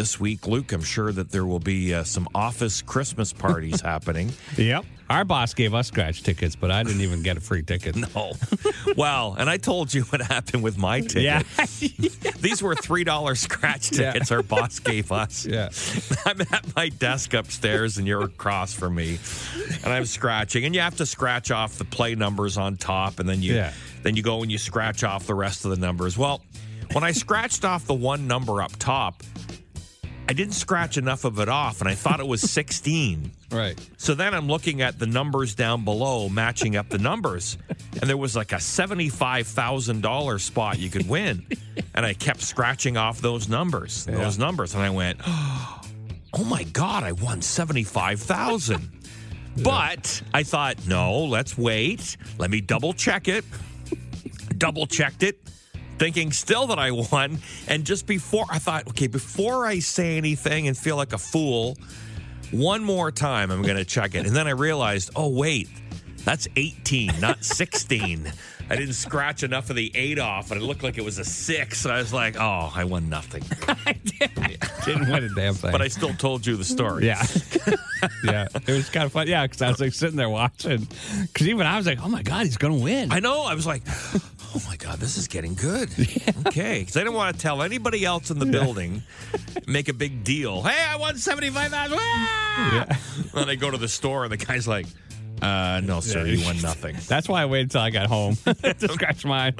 this week, Luke. I'm sure that there will be uh, some office Christmas parties happening. Yep. Our boss gave us scratch tickets, but I didn't even get a free ticket. No. well, and I told you what happened with my ticket. Yeah. These were $3 scratch Yeah. tickets our boss gave us. yeah. I'm at my desk upstairs and you're across from me. And I'm scratching. And you have to scratch off the play numbers on top and then you Yeah. then you go and you scratch off the rest of the numbers. Well, when I scratched off the one number up top, I didn't scratch enough of it off and I thought it was 16. Right. So then I'm looking at the numbers down below, matching up the numbers, and there was like a seventy-five thousand dollar spot you could win, and I kept scratching off those numbers, those numbers, and I went, "Oh my god, I won seventy-five thousand. But I thought, no, let's wait. Let me double check it. double checked it, thinking still that I won. And just before I thought, okay, before I say anything and feel like a fool, one more time I'm going to check it. And then I realized, oh, wait, that's 18, not 16. I didn't scratch enough of the eight off, and it looked like it was a six. And I was like, oh, I won nothing. I Didn't win a damn thing. But I still told you the story. Yeah. yeah. It was kind of fun. Yeah. Because I was like sitting there watching. Because even I was like, oh my God, he's going to win. I know. I was like, oh my God, this is getting good. Okay. Because I didn't want to tell anybody else in the building, make a big deal. Hey, I won 75000 Yeah. Then I go to the store, and the guy's like, uh, no, sir, Yeah. you won nothing. That's why I waited until I got home to scratch mine.